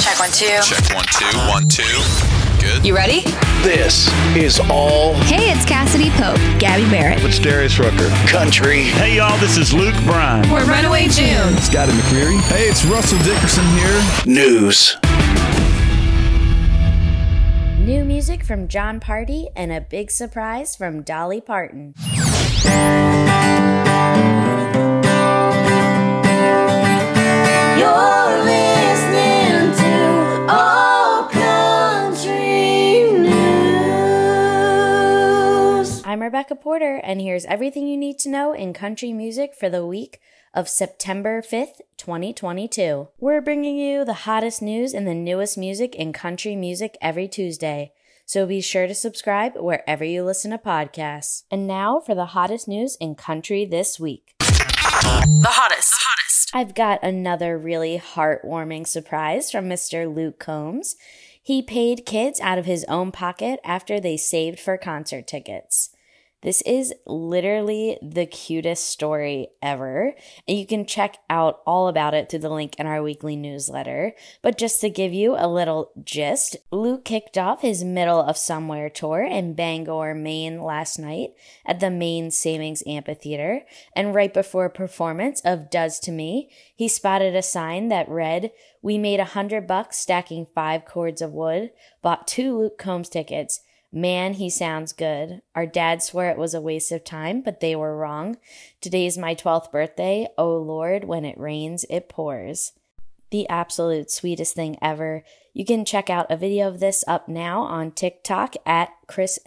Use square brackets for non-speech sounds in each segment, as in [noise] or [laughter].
Check one, two. Check one, two, one, two. Good. You ready? This is all Hey, it's Cassadee Pope, Gabby Barrett. It's Darius Rucker. country. Hey y'all, this is Luke Bryan. We're Runaway June. Scotty McCreery. Hey, it's Russell Dickerson here. News. New music from Jon Pardi and a big surprise from Dolly Parton. You're I'm Rebecca Porter, and here's everything you need to know in country music for the week of September 5th, 2022. We're bringing you the hottest news and the newest music in country music every Tuesday. So be sure to subscribe wherever you listen to podcasts. And now for the hottest news in country this week. The hottest. The hottest. I've got another really heartwarming surprise from Mr. Luke Combs. He paid kids out of his own pocket after they saved for concert tickets. This is literally the cutest story ever, and you can check out all about it through the link in our weekly newsletter. But just to give you a little gist, Luke kicked off his Middle of Somewhere tour in Bangor, Maine last night at the Maine Savings Amphitheater, and right before a performance of Does to Me, he spotted a sign that read, We made a hundred bucks stacking five cords of wood, bought two Luke Combs tickets. Man, he sounds good. Our dad swore it was a waste of time, but they were wrong. Today's my 12th birthday. Oh Lord, when it rains, it pours. The absolute sweetest thing ever. You can check out a video of this up now on TikTok at Chris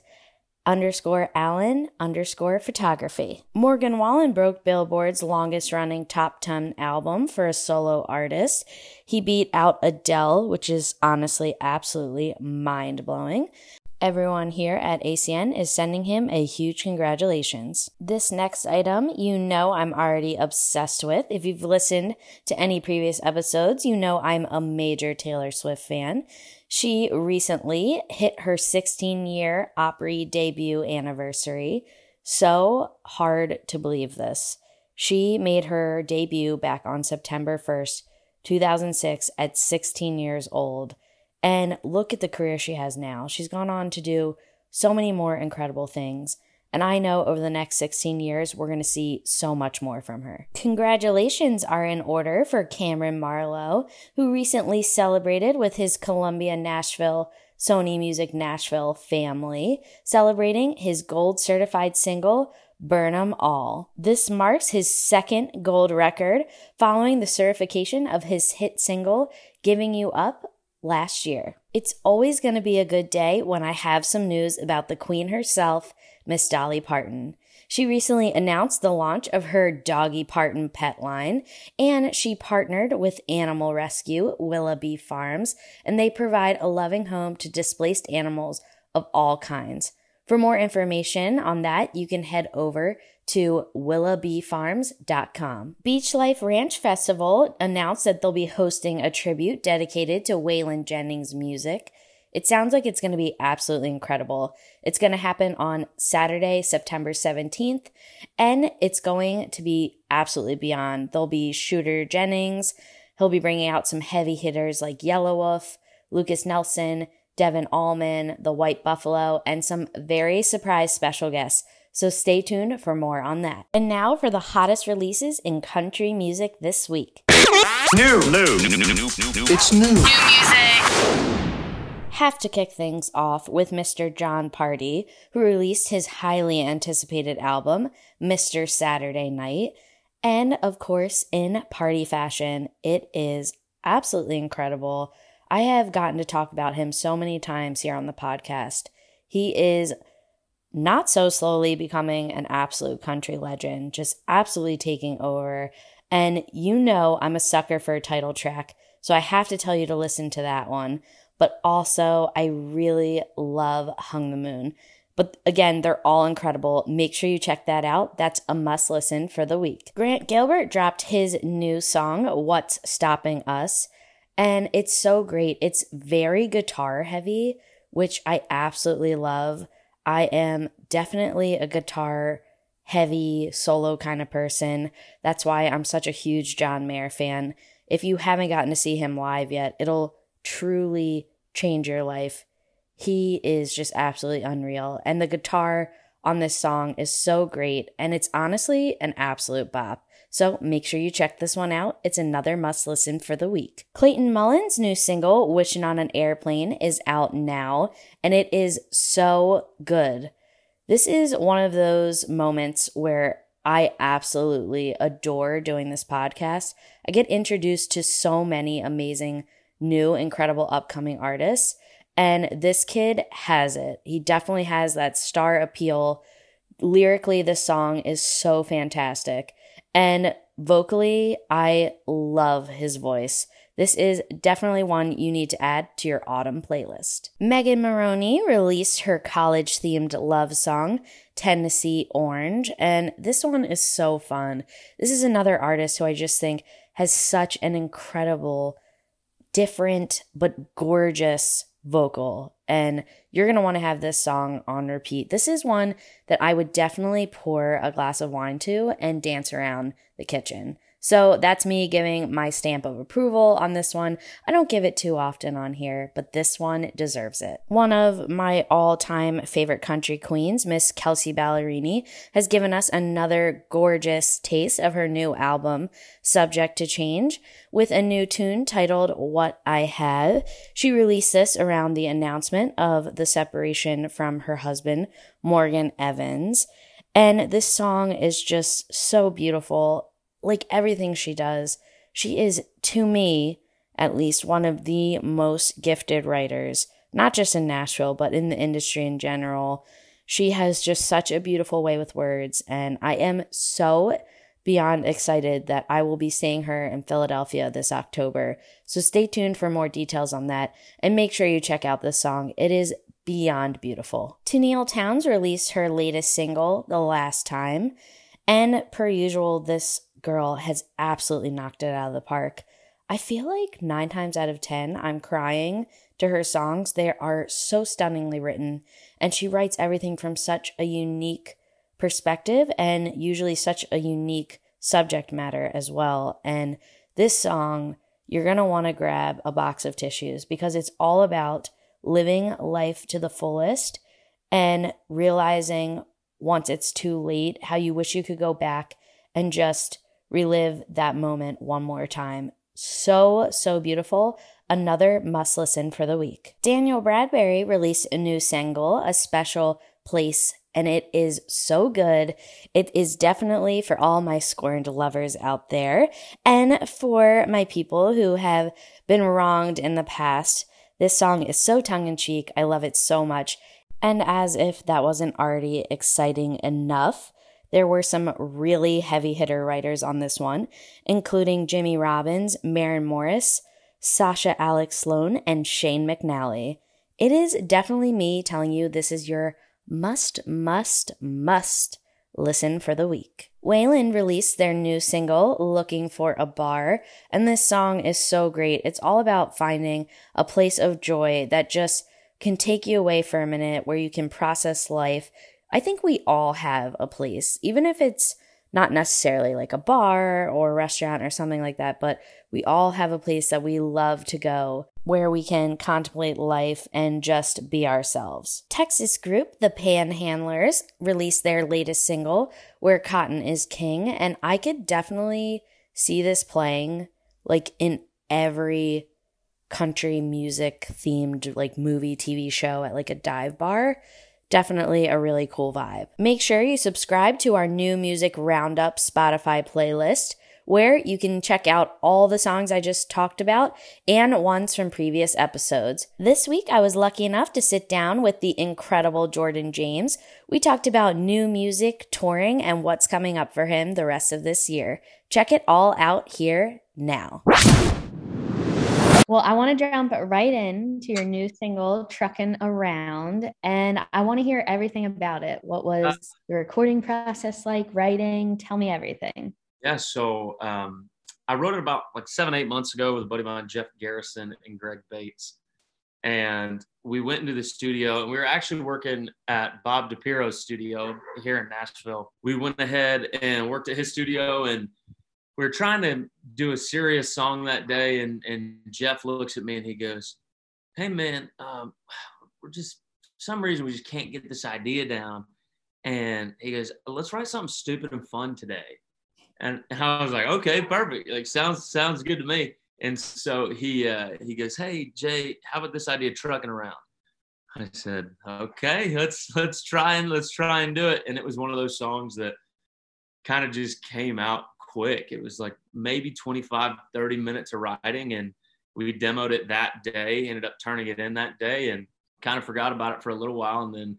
underscore Allen underscore photography. Morgan Wallen broke Billboard's longest running top 10 album for a solo artist. He beat out Adele, which is honestly absolutely mind blowing. Everyone here at ACN is sending him a huge congratulations. This next item, you know I'm already obsessed with. If you've listened to any previous episodes, you know I'm a major Taylor Swift fan. She recently hit her 16 year Opry debut anniversary. So hard to believe this. She made her debut back on September 1st, 2006, at 16 years old. And look at the career she has now. She's gone on to do so many more incredible things. And I know over the next 16 years, we're going to see so much more from her. Congratulations are in order for Cameron Marlowe, who recently celebrated with his Columbia Nashville Sony Music Nashville family, celebrating his gold certified single, Burn 'em All. This marks his second gold record following the certification of his hit single, Giving You Up, last year. It's always going to be a good day when I have some news about the queen herself, Miss Dolly Parton. She recently announced the launch of her Doggy Parton pet line, and she partnered with animal rescue Willoughby Farms, and they provide a loving home to displaced animals of all kinds. For more information on that, you can head over to willoughbyfarms.com. Beach Life Ranch Festival announced that they'll be hosting a tribute dedicated to Waylon Jennings' music. It sounds like it's going to be absolutely incredible. It's going to happen on Saturday, September 17th, and it's going to be absolutely beyond. There'll be Shooter Jennings. He'll be bringing out some heavy hitters like Yellow Wolf, Lukas Nelson, Devon Allman, The White Buffalo, and some very surprise special guests. So stay tuned for more on that. And now for the hottest releases in country music this week. New, new. New, new, new, new, new. It's new. New music have to kick things off with Mr. Jon Pardi, who released his highly anticipated album, Mr. Saturday Night. And of course, in Pardi fashion, it is absolutely incredible. I have gotten to talk about him so many times here on the podcast. He is not so slowly becoming an absolute country legend, just absolutely taking over. And you know, I'm a sucker for a title track, so I have to tell you to listen to that one. But also, I really love Hung the Moon. But again, they're all incredible. Make sure you check that out. That's a must listen for the week. Grant Gilbert dropped his new song, What's Stopping Us? And it's so great. It's very guitar heavy, which I absolutely love. I am definitely a guitar heavy solo kind of person. That's why I'm such a huge John Mayer fan. If you haven't gotten to see him live yet, it'll truly change your life. He is just absolutely unreal. And the guitar on this song is so great. And it's honestly an absolute bop. So make sure you check this one out. It's another must listen for the week. Clayton Mullen's new single, Wishing on an Airplane, is out now, and it is so good. This is one of those moments where I absolutely adore doing this podcast. I get introduced to so many amazing, new, incredible upcoming artists. And this kid has it. He definitely has that star appeal. Lyrically, this song is so fantastic. And vocally, I love his voice. This is definitely one you need to add to your autumn playlist. Megan Moroney released her college themed love song, Tennessee Orange, and this one is so fun. This is another artist who I just think has such an incredible, different, but gorgeous vocal and you're going to want to have this song on repeat. This is one that I would definitely pour a glass of wine to and dance around the kitchen. So that's me giving my stamp of approval on this one. I don't give it too often on here, but this one deserves it. One of my all time favorite country queens, Miss Kelsea Ballerini, has given us another gorgeous taste of her new album, Subject to Change, with a new tune titled What I Have. She released this around the announcement of the separation from her husband, Morgan Evans. And this song is just so beautiful like everything she does, she is, to me, at least, one of the most gifted writers, not just in Nashville, but in the industry in general. She has just such a beautiful way with words, and I am so beyond excited that I will be seeing her in Philadelphia this October. So stay tuned for more details on that and make sure you check out this song. It is beyond beautiful. Tenille Townes released her latest single, The Last Time, and per usual, this girl has absolutely knocked it out of the park. I feel like nine times out of 10, I'm crying to her songs. They are so stunningly written, and she writes everything from such a unique perspective and usually such a unique subject matter as well. And this song, you're going to want to grab a box of tissues because it's all about living life to the fullest and realizing once it's too late how you wish you could go back and just relive that moment one more time. So, so beautiful. Another must listen for the week. Danielle Bradbery released a new single, A Special Place, and it is so good. It is definitely for all my scorned lovers out there and for my people who have been wronged in the past. This song is so tongue in cheek. I love it so much. And as if that wasn't already exciting enough, there were some really heavy hitter writers on this one, including Jimmy Robbins, Maren Morris, Sasha Alex Sloan, and Shane McAnally. It is definitely me telling you this is your must, must, must listen for the week. Waylon released their new single, Looking for a Bar, and this song is so great. It's all about finding a place of joy that just can take you away for a minute where you can process life, I think we all have a place, even if it's not necessarily like a bar or a restaurant or something like that, but we all have a place that we love to go where we can contemplate life and just be ourselves. Texas group, the Panhandlers, released their latest single, Where Cotton is King, and I could definitely see this playing like in every country music themed like movie TV show at like a dive bar definitely a really cool vibe. Make sure you subscribe to our new music roundup Spotify playlist where you can check out all the songs I just talked about and ones from previous episodes. This week, I was lucky enough to sit down with the incredible Jordan James. We talked about new music, touring, and what's coming up for him the rest of this year. Check it all out here now. Well, I want to jump right in to your new single, Trucking Around, and I want to hear everything about it. What was uh, the recording process like, writing? Tell me everything. Yeah, so um, I wrote it about like seven, eight months ago with a buddy of mine, Jeff Garrison and Greg Bates. And we went into the studio and we were actually working at Bob DiPiero's studio here in Nashville. We went ahead and worked at his studio and we were trying to do a serious song that day, and and Jeff looks at me and he goes, "Hey man, um, we're just some reason we just can't get this idea down." And he goes, "Let's write something stupid and fun today." And I was like, "Okay, perfect. Like sounds sounds good to me." And so he uh, he goes, "Hey Jay, how about this idea trucking around?" I said, "Okay, let's let's try and let's try and do it." And it was one of those songs that kind of just came out quick. It was like maybe 25, 30 minutes of writing, and we demoed it that day. Ended up turning it in that day, and kind of forgot about it for a little while, and then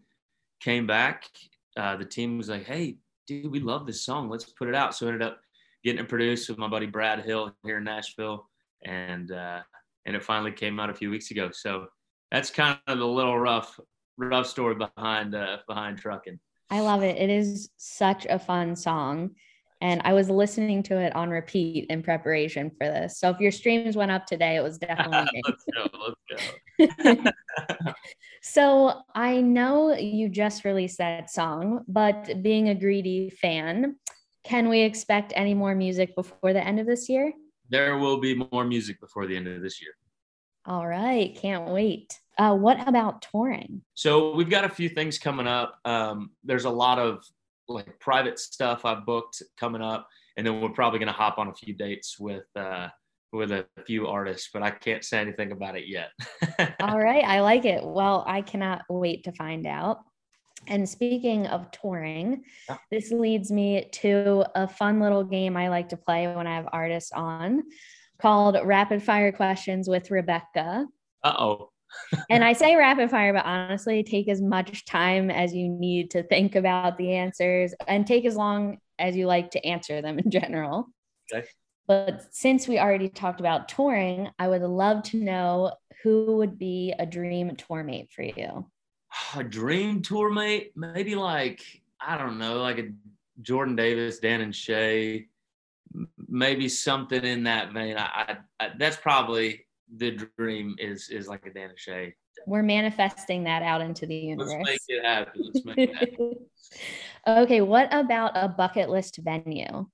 came back. Uh, the team was like, "Hey, dude, we love this song. Let's put it out." So ended up getting it produced with my buddy Brad Hill here in Nashville, and uh, and it finally came out a few weeks ago. So that's kind of the little rough rough story behind uh, behind trucking. I love it. It is such a fun song. And I was listening to it on repeat in preparation for this. So if your streams went up today, it was definitely [laughs] let's go. Let's go. [laughs] so I know you just released that song, but being a greedy fan, can we expect any more music before the end of this year? There will be more music before the end of this year. All right, can't wait. Uh, what about touring? So we've got a few things coming up. Um, there's a lot of like private stuff I've booked coming up, and then we're probably going to hop on a few dates with uh, with a few artists, but I can't say anything about it yet. [laughs] All right, I like it. Well, I cannot wait to find out. And speaking of touring, yeah. this leads me to a fun little game I like to play when I have artists on called Rapid Fire Questions with Rebecca. Uh oh. And I say rapid fire, but honestly, take as much time as you need to think about the answers and take as long as you like to answer them in general. Okay. But since we already talked about touring, I would love to know who would be a dream tour mate for you. A dream tour mate? Maybe like, I don't know, like a Jordan Davis, Dan and Shay, maybe something in that vein. I, I, that's probably the dream is is like a Dan Shay. We're manifesting that out into the universe. Let's make it happen. Let's make it happen. [laughs] okay, what about a bucket list venue?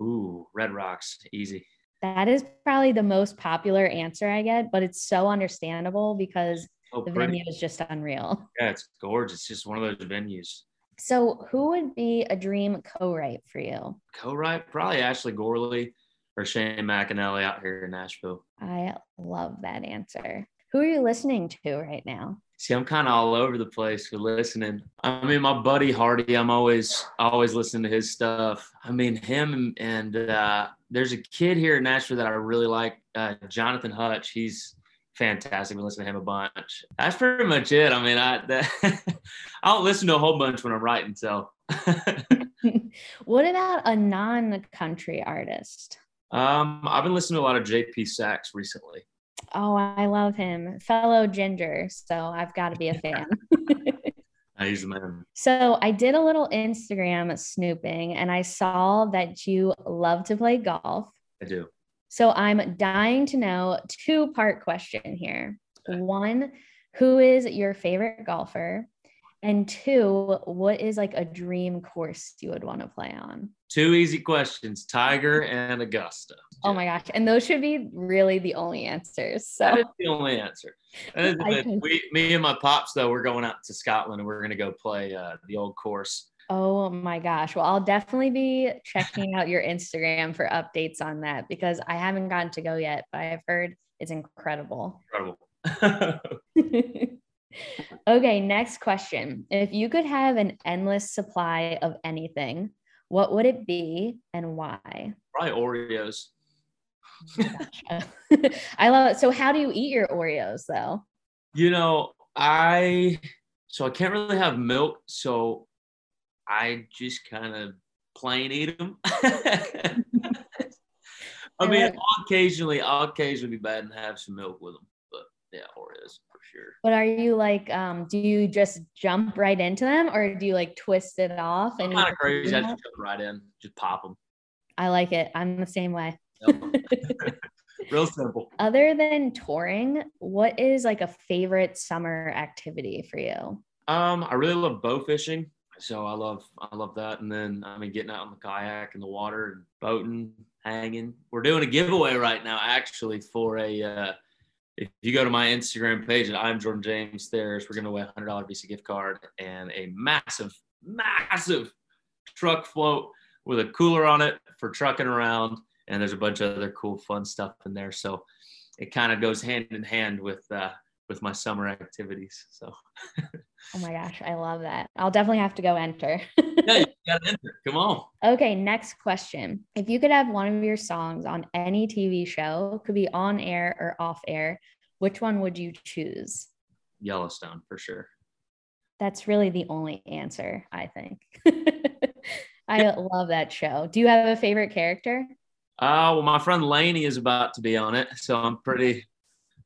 Ooh, Red Rocks, easy. That is probably the most popular answer I get, but it's so understandable because so the pretty. venue is just unreal. Yeah, it's gorgeous. It's just one of those venues. So, who would be a dream co-write for you? Co-write probably Ashley Gorley or Shane McAnally out here in Nashville. I love that answer. Who are you listening to right now? See, I'm kind of all over the place for listening. I mean, my buddy Hardy, I'm always always listening to his stuff. I mean, him and uh, there's a kid here in Nashville that I really like, uh, Jonathan Hutch. He's fantastic. We listen to him a bunch. That's pretty much it. I mean, I that, [laughs] I don't listen to a whole bunch when I'm writing. So, [laughs] [laughs] what about a non-country artist? Um, I've been listening to a lot of J.P. Saxe recently. Oh, I love him, fellow ginger. So I've got to be a [laughs] fan. He's the man. So I did a little Instagram snooping, and I saw that you love to play golf. I do. So I'm dying to know two part question here. One, who is your favorite golfer? And two, what is like a dream course you would want to play on? Two easy questions Tiger and Augusta. Oh my gosh. And those should be really the only answers. So that is the only answer. we, me and my pops, though, we're going out to Scotland and we're going to go play uh, the old course. Oh my gosh. Well, I'll definitely be checking out your Instagram for updates on that because I haven't gotten to go yet, but I've heard it's incredible. Incredible. [laughs] [laughs] okay, next question. If you could have an endless supply of anything, what would it be and why? Probably Oreos. Oh [laughs] I love it. So, how do you eat your Oreos though? You know, I so I can't really have milk, so I just kind of plain eat them. [laughs] I mean, occasionally, I'll occasionally be bad and have some milk with them, Oreos for sure. But are you like, um, do you just jump right into them, or do you like twist it off? I'm kind of crazy. I just jump right in, just pop them. I like it. I'm the same way. [laughs] [laughs] Real simple. Other than touring, what is like a favorite summer activity for you? Um, I really love bow fishing. So I love I love that. And then I mean getting out on the kayak in the water and boating, hanging. We're doing a giveaway right now, actually, for a. Uh, if you go to my Instagram page, and I'm Jordan James. There's we're gonna away a hundred dollar Visa gift card and a massive, massive truck float with a cooler on it for trucking around. And there's a bunch of other cool, fun stuff in there. So it kind of goes hand in hand with uh, with my summer activities. So. [laughs] oh my gosh, I love that. I'll definitely have to go enter. [laughs] yeah, you gotta enter. Come on. Okay, next question. If you could have one of your songs on any TV show, could be on air or off air, which one would you choose? Yellowstone for sure. That's really the only answer, I think. [laughs] I love that show. Do you have a favorite character? Uh, well, my friend Lainey is about to be on it, so I'm pretty,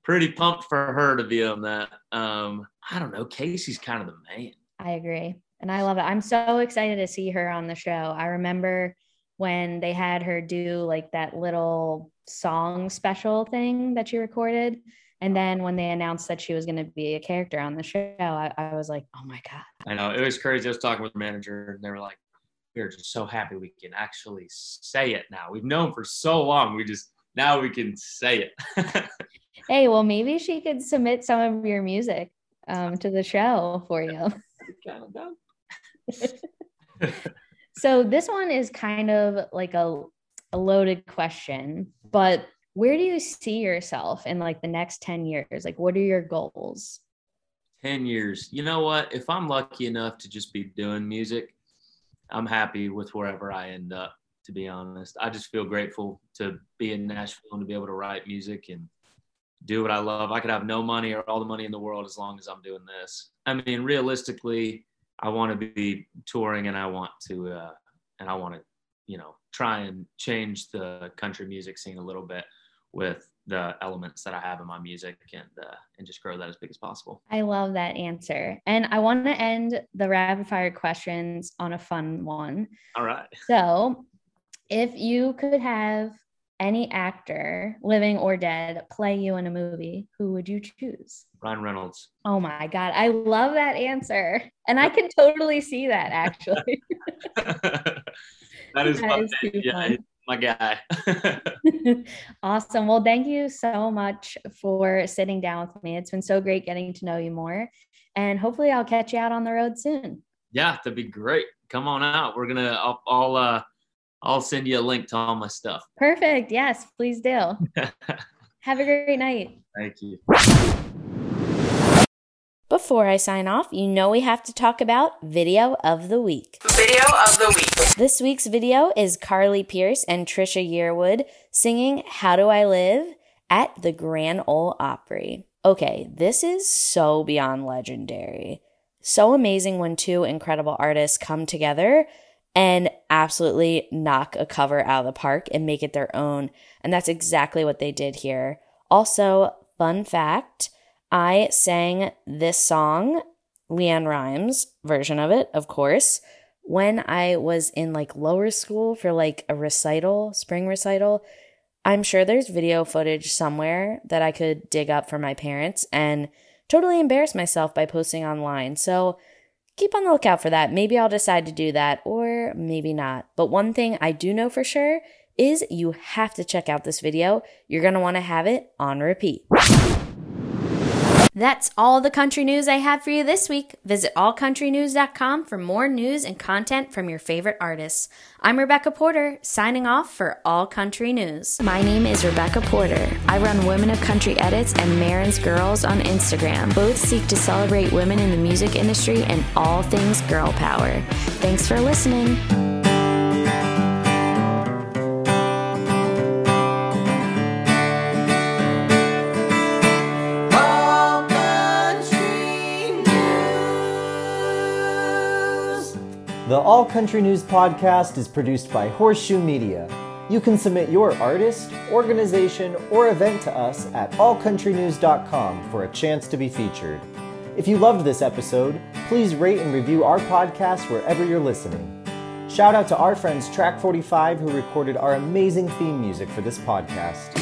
pretty pumped for her to be on that. Um, I don't know. Kayce's kind of the man. I agree, and I love it. I'm so excited to see her on the show. I remember when they had her do like that little song special thing that she recorded. And then when they announced that she was going to be a character on the show, I, I was like, oh my God. I know. It was crazy. I was talking with the manager, and they were like, we're just so happy we can actually say it now. We've known for so long. We just now we can say it. [laughs] hey, well, maybe she could submit some of your music um, to the show for you. [laughs] so this one is kind of like a, a loaded question, but where do you see yourself in like the next 10 years? Like, what are your goals? 10 years. You know what? If I'm lucky enough to just be doing music, I'm happy with wherever I end up, to be honest. I just feel grateful to be in Nashville and to be able to write music and do what I love. I could have no money or all the money in the world as long as I'm doing this. I mean, realistically, I want to be touring and I want to, uh, and I want to, you know, try and change the country music scene a little bit with the elements that I have in my music and uh, and just grow that as big as possible. I love that answer. And I want to end the rapid fire questions on a fun one. All right. So, if you could have any actor, living or dead, play you in a movie, who would you choose? Ryan Reynolds. Oh my god, I love that answer. And I can totally see that actually. [laughs] [laughs] that is, that fun. Is yeah, my guy. [laughs] awesome. Well, thank you so much for sitting down with me. It's been so great getting to know you more. And hopefully I'll catch you out on the road soon. Yeah, that'd be great. Come on out. We're gonna I'll, I'll uh I'll send you a link to all my stuff. Perfect. Yes, please do. [laughs] Have a great night. Thank you. Before I sign off, you know we have to talk about Video of the Week. Video of the Week. This week's video is Carly Pearce and Trisha Yearwood singing How Do I Live at the Grand Ole Opry. Okay, this is so beyond legendary. So amazing when two incredible artists come together and absolutely knock a cover out of the park and make it their own. And that's exactly what they did here. Also, fun fact I sang this song, LeAnn Rimes version of it, of course, when I was in like lower school for like a recital, spring recital. I'm sure there's video footage somewhere that I could dig up for my parents and totally embarrass myself by posting online. So keep on the lookout for that. Maybe I'll decide to do that or maybe not. But one thing I do know for sure is you have to check out this video. You're going to want to have it on repeat. That's all the country news I have for you this week. Visit allcountrynews.com for more news and content from your favorite artists. I'm Rebecca Porter, signing off for All Country News. My name is Rebecca Porter. I run Women of Country Edits and Maren's Girls on Instagram. Both seek to celebrate women in the music industry and all things girl power. Thanks for listening. The All Country News podcast is produced by Horseshoe Media. You can submit your artist, organization, or event to us at allcountrynews.com for a chance to be featured. If you loved this episode, please rate and review our podcast wherever you're listening. Shout out to our friends Track 45 who recorded our amazing theme music for this podcast.